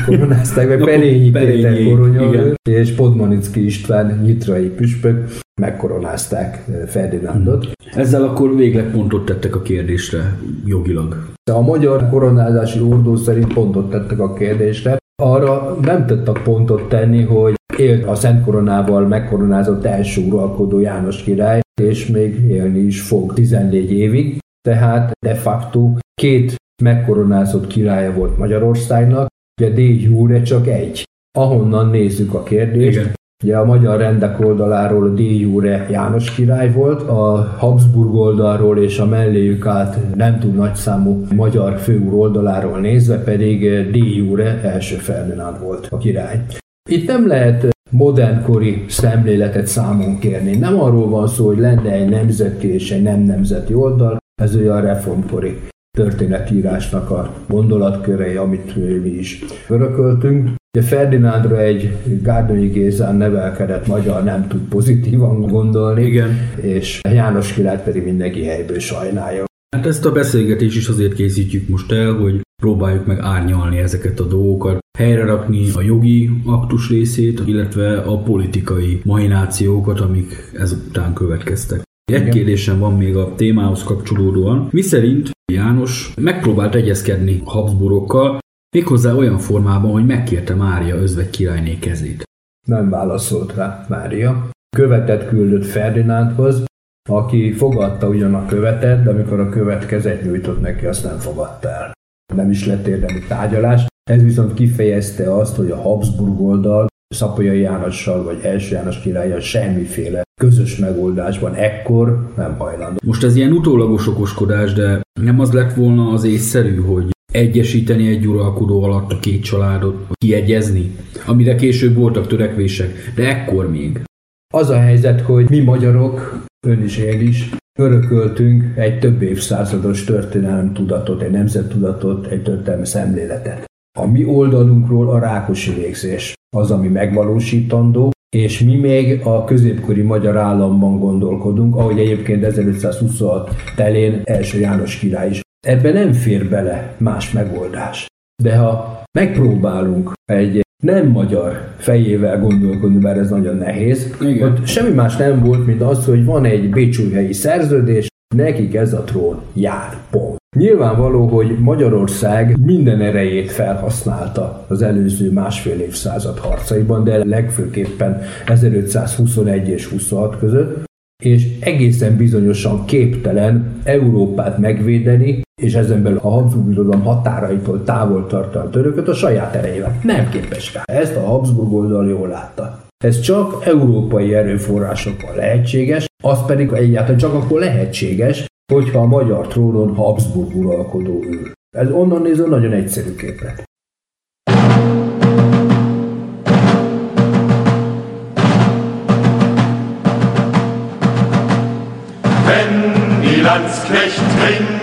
koronázták, meg Perényi Péter koronya és Podmanicki István nyitrai püspök megkoronázták eh, Ferdinándot. Hmm. Ezzel akkor végleg pontot tettek a kérdésre jogilag. A magyar koronázási ordó szerint pontot tettek a kérdésre. Arra nem tettek pontot tenni, hogy élt a Szent Koronával megkoronázott első uralkodó János király, és még élni is fog 14 évig, tehát de facto két megkoronázott királya volt Magyarországnak, ugye D. Jure csak egy. Ahonnan nézzük a kérdést, Igen. Ugye a magyar rendek oldaláról a. Jure János király volt, a Habsburg oldalról és a melléjük át nem túl nagyszámú magyar főúr oldaláról nézve pedig. Jure első Ferdinánd volt a király. Itt nem lehet modernkori szemléletet számon kérni. Nem arról van szó, hogy lenne egy nemzeti és egy nem nemzeti oldal, Ez olyan reformkori történetírásnak a gondolatkörei, amit mi is örököltünk. Ugye Ferdinándra egy Gárdonyi Gézán nevelkedett magyar nem tud pozitívan gondolni, Igen. és János király pedig mindenki helyből sajnálja. Hát ezt a beszélgetést is azért készítjük most el, hogy próbáljuk meg árnyalni ezeket a dolgokat, helyre rakni a jogi aktus részét, illetve a politikai mahinációkat, amik ezután következtek. Egy kérdésem van még a témához kapcsolódóan, mi szerint János megpróbált egyezkedni Habsburokkal, méghozzá olyan formában, hogy megkérte Mária özvegy királyné kezét. Nem válaszolt rá Mária. Követet küldött Ferdinándhoz, aki fogadta ugyan a követet, de amikor a követ kezet nyújtott neki, azt nem fogadta el. Nem is lett érdemi tárgyalás. Ez viszont kifejezte azt, hogy a Habsburg oldal Szapolyai Jánossal vagy első János királlyal semmiféle közös megoldásban ekkor nem hajlandó. Most ez ilyen utólagos okoskodás, de nem az lett volna az észszerű, hogy egyesíteni egy uralkodó alatt a két családot, kiegyezni, amire később voltak törekvések, de ekkor még. Az a helyzet, hogy mi magyarok, ön is én is, örököltünk egy több évszázados történelem tudatot, egy nemzettudatot, egy történelmi szemléletet. A mi oldalunkról a rákosi végzés az, ami megvalósítandó, és mi még a középkori magyar államban gondolkodunk, ahogy egyébként 1526 telén első János király is. Ebben nem fér bele más megoldás. De ha megpróbálunk egy nem magyar fejével gondolkodni, mert ez nagyon nehéz, Igen. ott semmi más nem volt, mint az, hogy van egy bécsújhelyi szerződés, nekik ez a trón jár, pont. Nyilvánvaló, hogy Magyarország minden erejét felhasználta az előző másfél évszázad harcaiban, de legfőképpen 1521 és 26 között, és egészen bizonyosan képtelen Európát megvédeni, és ezen belül a Habsburg birodalom határaitól távol tartani a törököt a saját erejével. Nem képes rá. Ezt a Habsburg oldal jól látta. Ez csak európai erőforrásokkal lehetséges, az pedig egyáltalán csak akkor lehetséges, hogyha a magyar trónon Habsburg uralkodó ül. Ez onnan nézve nagyon egyszerű képlet. Landsknecht trinken,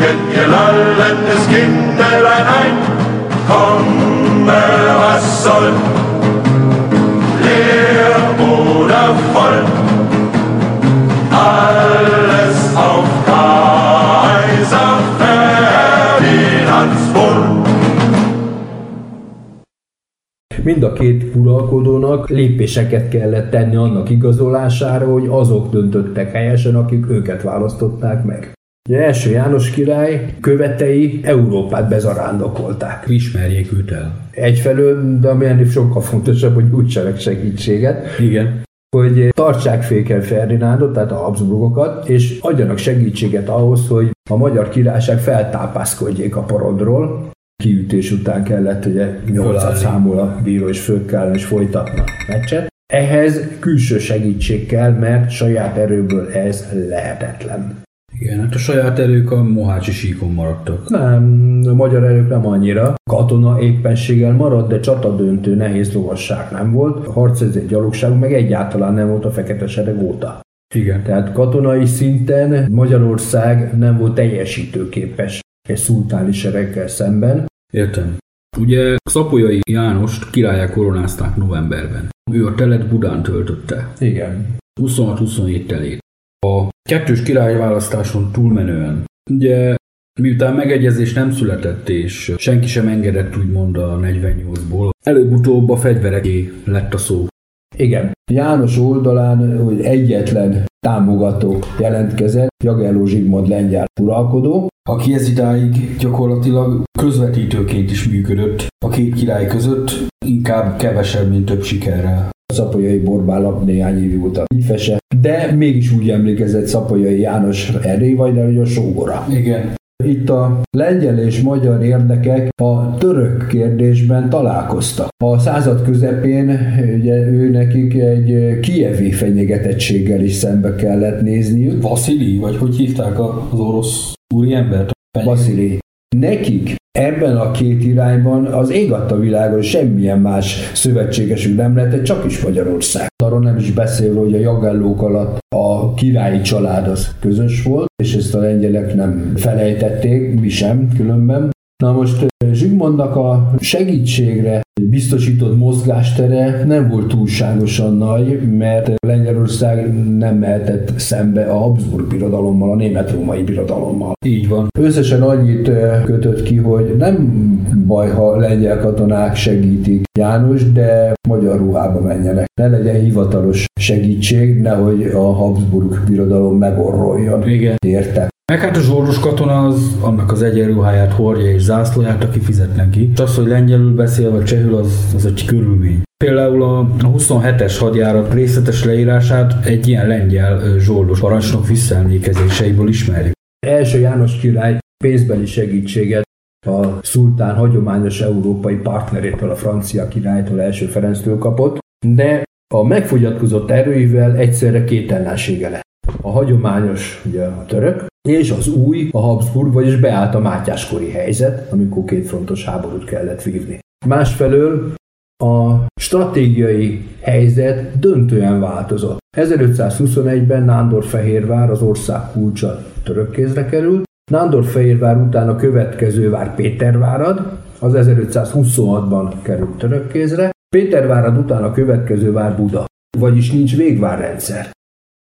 wiegen ihr lallendes ein. Komme, was soll. Mind a két uralkodónak lépéseket kellett tenni annak igazolására, hogy azok döntöttek helyesen, akik őket választották meg. Ugye első János király követei Európát bezarándokolták. Ismerjék őt el. Egyfelől, de ami ennél sokkal fontosabb, hogy úgysenek segítséget. Igen. hogy tartsák féken Ferdinándot, tehát a Habsburgokat, és adjanak segítséget ahhoz, hogy a magyar királyság feltápászkodjék a porondról. Kiütés után kellett ugye 800 számol a bíró, és kellene, és folytatni a meccset. Ehhez külső segítség kell, mert saját erőből ez lehetetlen. Igen, hát a saját erők a Mohácsi síkon maradtak. Nem, a magyar erők nem annyira. Katona éppenséggel maradt, de csatadöntő nehéz lovasság nem volt. Harcezett gyalogság meg egyáltalán nem volt a fekete sereg óta. Igen. Tehát katonai szinten Magyarország nem volt teljesítőképes egy szultáni sereggel szemben. Értem. Ugye Szapolyai Jánost királyá koronázták novemberben. Ő a telet Budán töltötte. Igen. 26-27 telét. A kettős királyválasztáson túlmenően, ugye miután megegyezés nem született, és senki sem engedett úgymond a 48-ból, előbb-utóbb a fegyvereké lett a szó. Igen. János oldalán, hogy egyetlen támogató jelentkezett, Jagelló Zsigmond lengyel uralkodó, aki ez idáig gyakorlatilag közvetítőként is működött a két király között, inkább kevesebb, mint több sikerrel. Szapolyai Borbála néhány évig volt a hitfese, de mégis úgy emlékezett Szapolyai János erre, vagy hogy a sógora. Igen. Itt a lengyel és magyar érdekek a török kérdésben találkoztak. A század közepén ugye ő nekik egy kievi fenyegetettséggel is szembe kellett nézniük. Vasili, vagy hogy hívták az orosz úriembert? Vasili. Nekik ebben a két irányban az ég adta világon semmilyen más szövetségesük nem lehetett, csak is Magyarország. Arról nem is beszélve, hogy a jagellók alatt a királyi család az közös volt, és ezt a lengyelek nem felejtették, mi sem különben. Na most Zsigmondnak a segítségre biztosított mozgástere nem volt túlságosan nagy, mert Lengyelország nem mehetett szembe a Habsburg birodalommal, a német-római birodalommal. Így van. Összesen annyit kötött ki, hogy nem baj, ha lengyel katonák segítik János, de magyar ruhába menjenek. Ne legyen hivatalos segítség, nehogy a Habsburg birodalom megorroljon. Igen. Érte? Meg hát a zsoldos katona az annak az egyenruháját hordja és zászlóját, aki fizet neki. És az, hogy lengyelül beszél vagy csehül, az, az egy körülmény. Például a 27-es hadjárat részletes leírását egy ilyen lengyel zsoldos parancsnok visszaemlékezéseiből ismerjük. Első János király pénzbeli segítséget a szultán hagyományos európai partnerétől, a francia királytól, első Ferenctől kapott, de a megfogyatkozott erőivel egyszerre két ellensége lett. A hagyományos, ugye a török, és az új, a Habsburg, vagyis beállt a Mátyáskori helyzet, amikor két frontos háborút kellett vívni. Másfelől a stratégiai helyzet döntően változott. 1521-ben Nándor-Fehérvár az ország kulcsa török kézre került, Nándor-Fehérvár után a következő vár Pétervárad, az 1526-ban került török kézre, Pétervárad után a következő vár Buda, vagyis nincs végvárrendszer.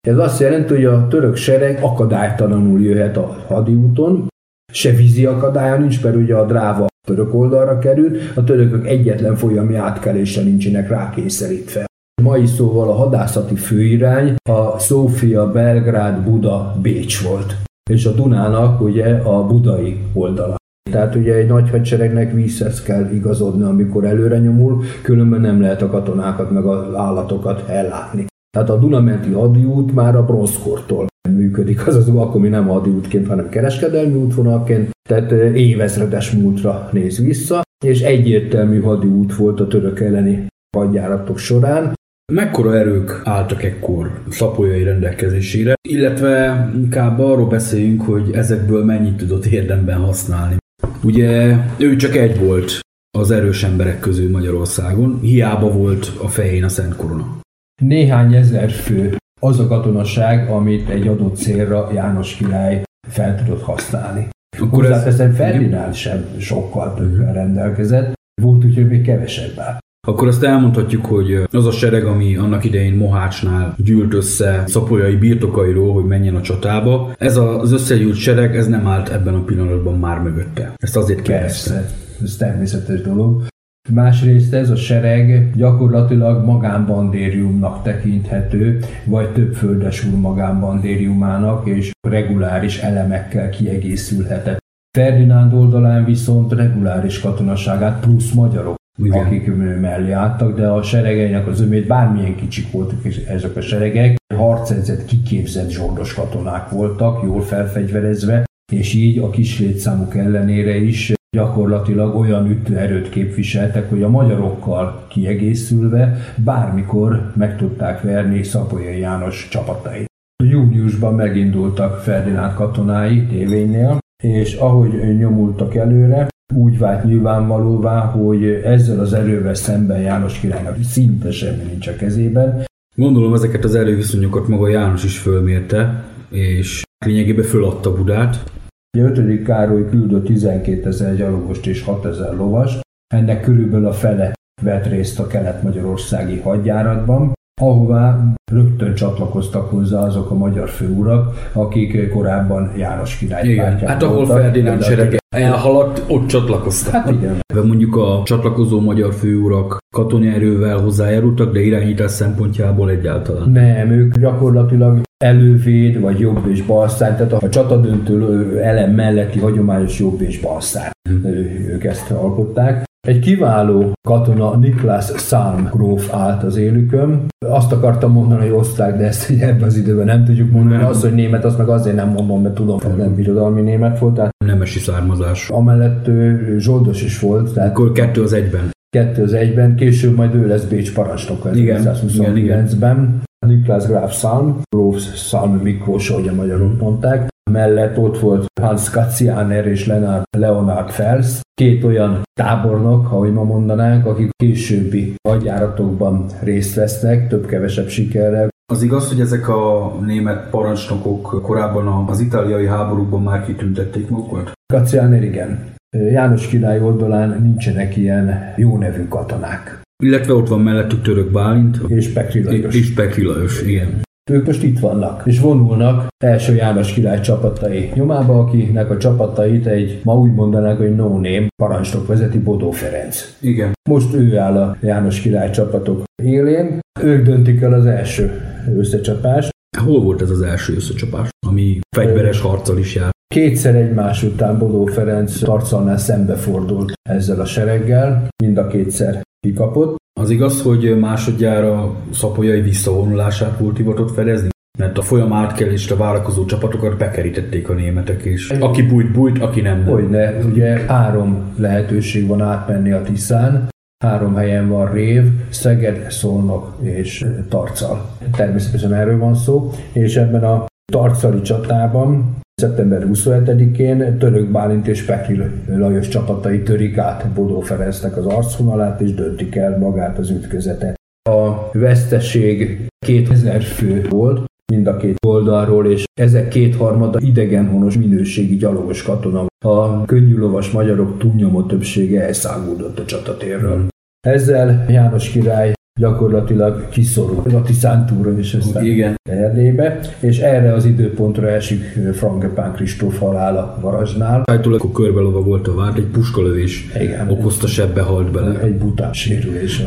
Ez azt jelenti, hogy a török sereg akadálytalanul jöhet a hadiúton, se vízi akadálya nincs, mert ugye a dráva török oldalra került, a törökök egyetlen folyami átkelése nincsenek rákényszerítve. Mai szóval a hadászati főirány a Szófia, Belgrád, Buda, Bécs volt. És a Dunának ugye a budai oldala. Tehát ugye egy nagy hadseregnek vízhez kell igazodni, amikor előre nyomul, különben nem lehet a katonákat meg az állatokat ellátni. Tehát a Dunamenti hadiút már a bronzkortól működik, azaz akkor mi nem hadiútként, hanem kereskedelmi útvonalként, tehát évezredes múltra néz vissza, és egyértelmű hadiút volt a török elleni hadjáratok során. Mekkora erők álltak ekkor szapolyai rendelkezésére, illetve inkább arról beszéljünk, hogy ezekből mennyit tudott érdemben használni. Ugye ő csak egy volt az erős emberek közül Magyarországon, hiába volt a fején a Szent Korona néhány ezer fő az a katonaság, amit egy adott célra János király fel tudott használni. Akkor Hozzáteszem, Ferdinánd sem sokkal többen rendelkezett, volt úgyhogy még kevesebb áll. Akkor azt elmondhatjuk, hogy az a sereg, ami annak idején Mohácsnál gyűlt össze szapolyai birtokairól, hogy menjen a csatába, ez az összegyűlt sereg, ez nem állt ebben a pillanatban már mögötte. Ezt azért kérdeztem. Persze, ez természetes dolog. Másrészt ez a sereg gyakorlatilag magánbandériumnak tekinthető, vagy több földesúr magánbandériumának, és reguláris elemekkel kiegészülhetett. Ferdinánd oldalán viszont reguláris katonaságát plusz magyarok Igen. akik mellé álltak, de a seregeinek az ömét bármilyen kicsik voltak ezek a seregek, harcedzett, kiképzett zsordos katonák voltak, jól felfegyverezve, és így a kis létszámuk ellenére is gyakorlatilag olyan ütőerőt képviseltek, hogy a magyarokkal kiegészülve bármikor meg tudták verni Szapolyai János csapatait. Júniusban megindultak Ferdinánd katonái tévénynél, és ahogy nyomultak előre, úgy vált nyilvánvalóvá, hogy ezzel az erővel szemben János királynak szinte semmi nincs a kezében. Gondolom ezeket az erőviszonyokat maga János is fölmérte, és lényegében föladta Budát. A 5. Károly küldött 12 ezer gyalogost és 6 ezer lovas, ennek körülbelül a fele vett részt a kelet-magyarországi hadjáratban, ahová rögtön csatlakoztak hozzá azok a magyar főurak, akik korábban János király Igen, hát ahol Ferdinánd serege elhaladt, ott csatlakoztak. Hát igen. Mondjuk a csatlakozó magyar főurak katonai erővel hozzájárultak, de irányítás szempontjából egyáltalán. Nem, ők gyakorlatilag elővéd, vagy jobb és balszár, tehát a csatadöntő elem melletti hagyományos jobb és balszár. Hmm. Ők ezt alkották. Egy kiváló katona, Niklas Salm gróf állt az élükön. Azt akartam mondani, hogy osztrák, de ezt ugye ebben az időben nem tudjuk mondani. Az, hogy német, azt meg azért nem mondom, mert tudom, hogy nem birodalmi német volt. Tehát Nemesi származás. Amellett ő zsoldos is volt. Tehát Akkor kettő az egyben. Kettő az egyben, később majd ő lesz Bécs parancsnok 1929-ben. Niklas Graf Salm, Gróf Salm Miklós, ahogy a magyarok mondták. Mellett ott volt Hans Katzianer és Leonard, Leonard Fels, két olyan tábornok, ahogy ma mondanánk, akik későbbi hadjáratokban részt vesznek, több-kevesebb sikerrel. Az igaz, hogy ezek a német parancsnokok korábban az itáliai háborúban már kitüntették magukat? Katzianer igen. János király oldalán nincsenek ilyen jó nevű katonák. Illetve ott van mellettük Török Bálint. És Pekri Lajos. És Pekri Lajos, igen. Ők most itt vannak, és vonulnak első János király csapatai nyomába, akinek a csapatait egy, ma úgy mondanák, hogy no name parancsnok vezeti Bodó Ferenc. Igen. Most ő áll a János király csapatok élén, ők döntik el az első összecsapást. Hol volt ez az első összecsapás, ami fegyveres harccal is jár? Kétszer egymás után Bodó Ferenc tarcalnál szembefordult ezzel a sereggel, mind a kétszer kikapott. Az igaz, hogy másodjára szapolyai visszavonulását volt hivatott fedezni? Mert a folyam átkelésre várakozó csapatokat bekerítették a németek, és aki bújt, bújt, aki nem, nem. Hogyne, ugye három lehetőség van átmenni a Tiszán, három helyen van Rév, Szeged, Szolnok és Tarcal. Természetesen erről van szó, és ebben a Tarcali csatában Szeptember 27-én Török Bálint és Pekri Lajos csapatai törik át Bodó Ferencnek az arcvonalát, és döntik el magát az ütközetet. A veszteség 2000 fő volt, mind a két oldalról, és ezek kétharmada idegenhonos minőségi gyalogos katona. A könnyű lovas magyarok túlnyomó többsége elszágódott a csatatérről. Ezzel János király gyakorlatilag kiszorul a Tiszántúron és aztán Igen. Erdélybe, és erre az időpontra esik Frankepán Kristóf halála Varazsnál. Állítólag akkor körbe volt a várt, egy puskalövés Igen. okozta sebbe halt bele. Egy bután sérülés.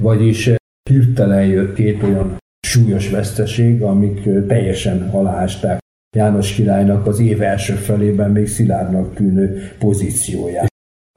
Vagyis hirtelen jött két olyan súlyos veszteség, amik teljesen alásták János királynak az év első felében még szilárdnak tűnő pozícióját.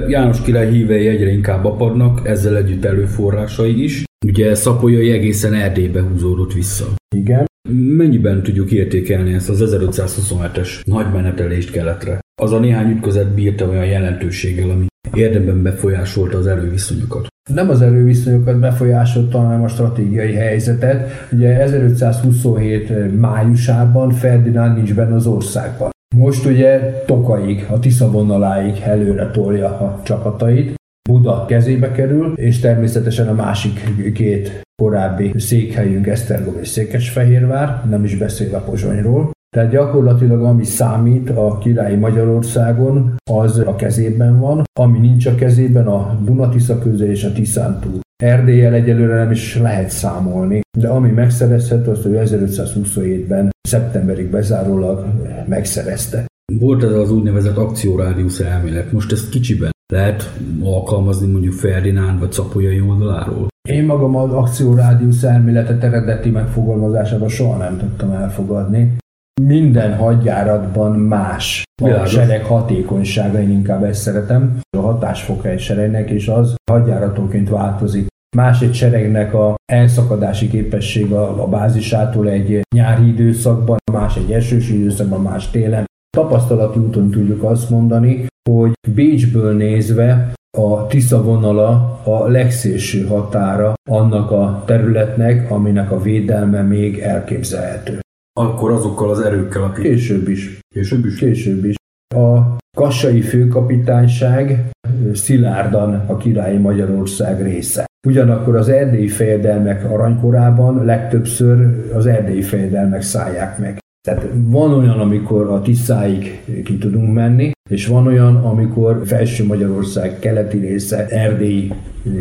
János király hívei egyre inkább apadnak, ezzel együtt előforrásai is. Ugye Szapolyai egészen Erdélybe húzódott vissza. Igen. Mennyiben tudjuk értékelni ezt az 1527-es nagy menetelést keletre? Az a néhány ütközet bírta olyan jelentőséggel, ami érdemben befolyásolta az erőviszonyokat. Nem az erőviszonyokat befolyásolta, hanem a stratégiai helyzetet. Ugye 1527 májusában Ferdinánd nincs benne az országban. Most ugye Tokaig, a Tisza vonaláig előre tolja a csapatait. Buda kezébe kerül, és természetesen a másik két korábbi székhelyünk Esztergom és Székesfehérvár, nem is beszél a Pozsonyról. Tehát gyakorlatilag ami számít a királyi Magyarországon, az a kezében van, ami nincs a kezében a Dunatisza köze és a Tiszántúl. Erdélyel egyelőre nem is lehet számolni, de ami megszerezhető, az, hogy 1527-ben szeptemberig bezárólag megszerezte. Volt ez az úgynevezett akciórádiusz elmélet, most ezt kicsiben lehet alkalmazni mondjuk Ferdinánd vagy Szapolyai oldaláról? Én magam az akciórádiusz elméletet eredeti megfogalmazásában soha nem tudtam elfogadni. minden hadjáratban más a Világos. sereg hatékonysága, én inkább ezt szeretem. A hatásfoka egy seregnek, és az hadjáratonként változik. Más egy seregnek a elszakadási képessége a a bázisától egy nyári időszakban, más egy esős időszakban, más télen. Tapasztalati úton tudjuk azt mondani, hogy Bécsből nézve a Tisza vonala a legszélső határa annak a területnek, aminek a védelme még elképzelhető. Akkor azokkal az erőkkel, akik Később is. később is. Később is. A kassai főkapitányság szilárdan a királyi Magyarország része. Ugyanakkor az erdélyi fejedelmek aranykorában legtöbbször az erdélyi fejedelmek szállják meg. Tehát van olyan, amikor a Tiszáig ki tudunk menni, és van olyan, amikor felső Magyarország keleti része erdélyi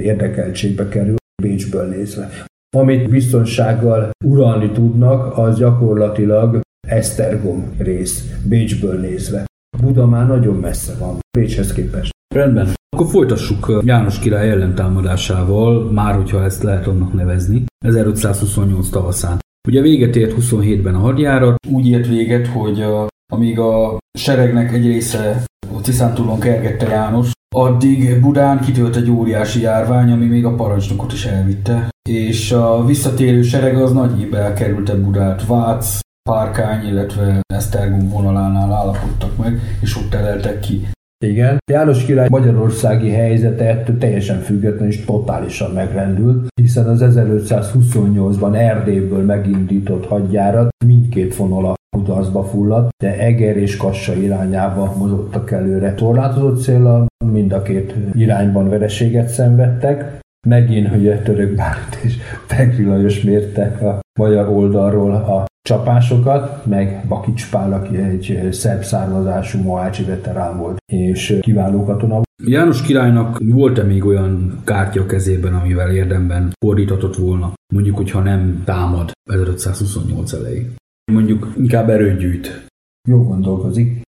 érdekeltségbe kerül, Bécsből nézve. Amit biztonsággal uralni tudnak, az gyakorlatilag Esztergom rész, Bécsből nézve. Buda már nagyon messze van, Bécshez képest. Rendben. Akkor folytassuk János király ellentámadásával, már hogyha ezt lehet annak nevezni, 1528 tavaszán. Ugye véget ért 27-ben a hadjárat, úgy ért véget, hogy a, amíg a seregnek egy része a Tiszántúlon kergette János, addig Budán kitölt egy óriási járvány, ami még a parancsnokot is elvitte. És a visszatérő sereg az nagyjából elkerülte Budát. Vác, Párkány, illetve Esztergom vonalánál állapodtak meg, és ott teleltek ki. Igen. János király magyarországi helyzete ettől teljesen független és totálisan megrendült, hiszen az 1528-ban Erdélyből megindított hadjárat mindkét vonala kudarcba fulladt, de Eger és Kassa irányába mozogtak előre. Torlátozott célra mind a két irányban vereséget szenvedtek. Megint, hogy a török Bálint és Pegri Lajos mértek a magyar oldalról a csapásokat, meg Bakics Pál, aki egy szerb származású mohácsi veterán volt, és kiváló katona. János királynak volt-e még olyan kártya kezében, amivel érdemben fordíthatott volna? Mondjuk, hogyha nem támad 1528 elején. Mondjuk inkább erőt gyűjt. Jó gondolkozik.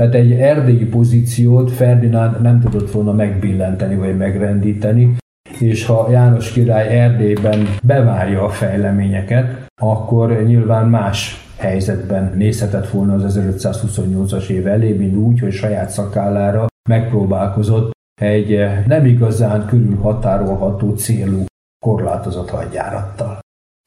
Tehát egy erdélyi pozíciót Ferdinánd nem tudott volna megbillenteni vagy megrendíteni, és ha János király Erdélyben bevárja a fejleményeket, akkor nyilván más helyzetben nézhetett volna az 1528-as év elé, mint úgy, hogy saját szakállára megpróbálkozott egy nem igazán körülhatárolható célú korlátozott hadjárattal.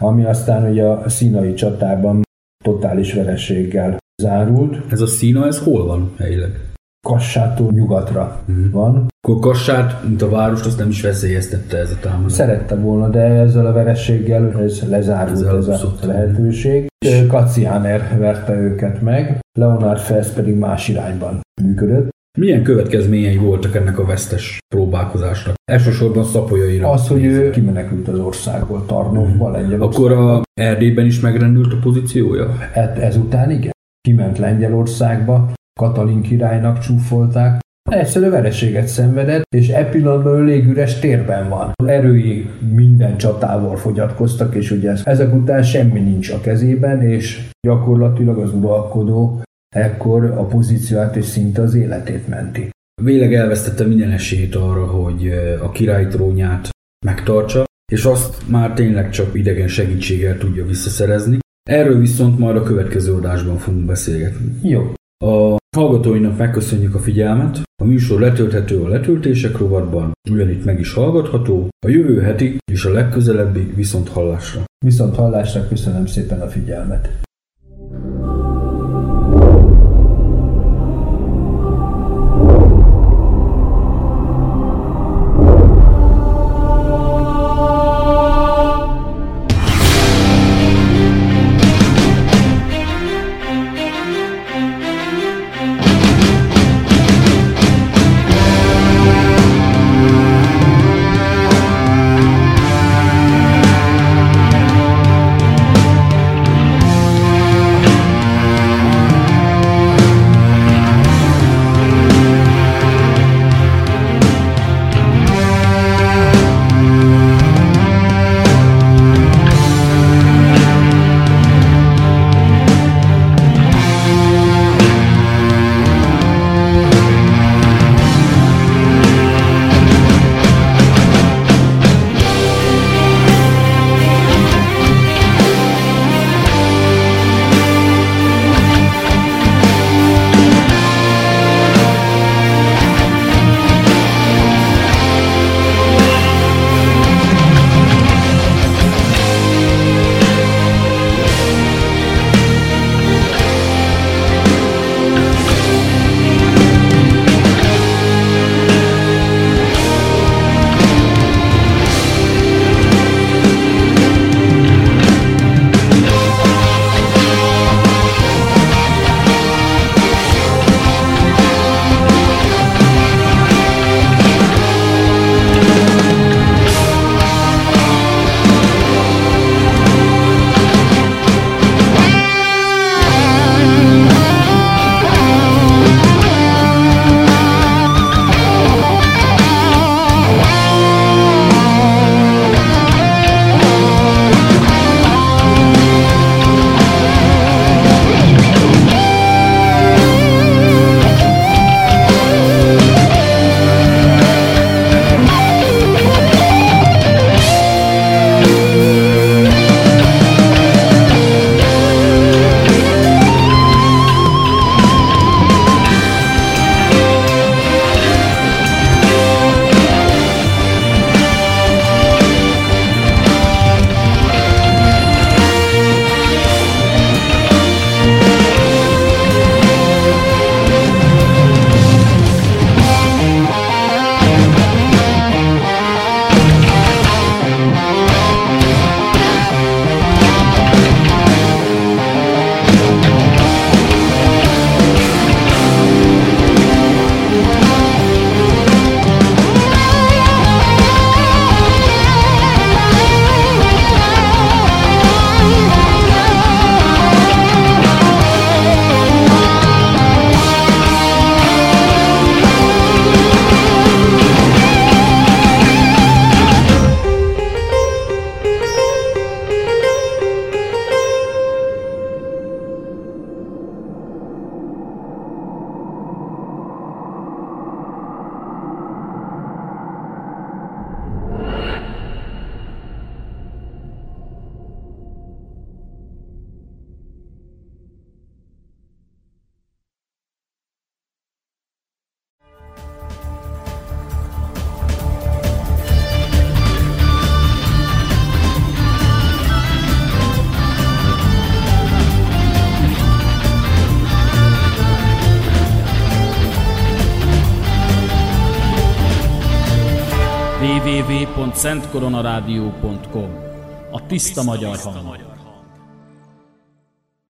Ami aztán ugye a színai csatában totális vereséggel zárult. Ez a szína, ez hol van helyileg? Kassától nyugatra van. Akkor Kassát, mint a várost, azt nem is veszélyeztette ez a támadás. Szerette volna, de ezzel a verességgel ez lezárult Ezzel ez a lehetőség. Kaciáner verte őket meg, Leonard Fels pedig más irányban működött. Milyen következményei voltak ennek a vesztes próbálkozásnak? Elsősorban szapolyaira. Az, hogy ő kimenekült az országból, Tarnovba, Lengyelországba. Akkor a Erdélyben is megrendült a pozíciója? E- ezután igen. Kiment Lengyelországba, Katalin királynak csúfolták, egyszerű vereséget szenvedett, és e pillanatban ő légüres térben van. Erői minden csatával fogyatkoztak, és ugye ezek után semmi nincs a kezében, és gyakorlatilag az uralkodó ekkor a pozícióját és szinte az életét menti. Véleg elvesztette minden esélyt arra, hogy a király trónját megtartsa, és azt már tényleg csak idegen segítséggel tudja visszaszerezni. Erről viszont majd a következő adásban fogunk beszélgetni. Jó, A hallgatóinak megköszönjük a figyelmet. A műsor letölthető a letöltések rovatban, ugyanitt meg is hallgatható. A jövő heti és a legközelebbi viszont hallásra. viszont hallásra köszönöm szépen a figyelmet. www.szentkoronarádió.com A tiszta magyar hang.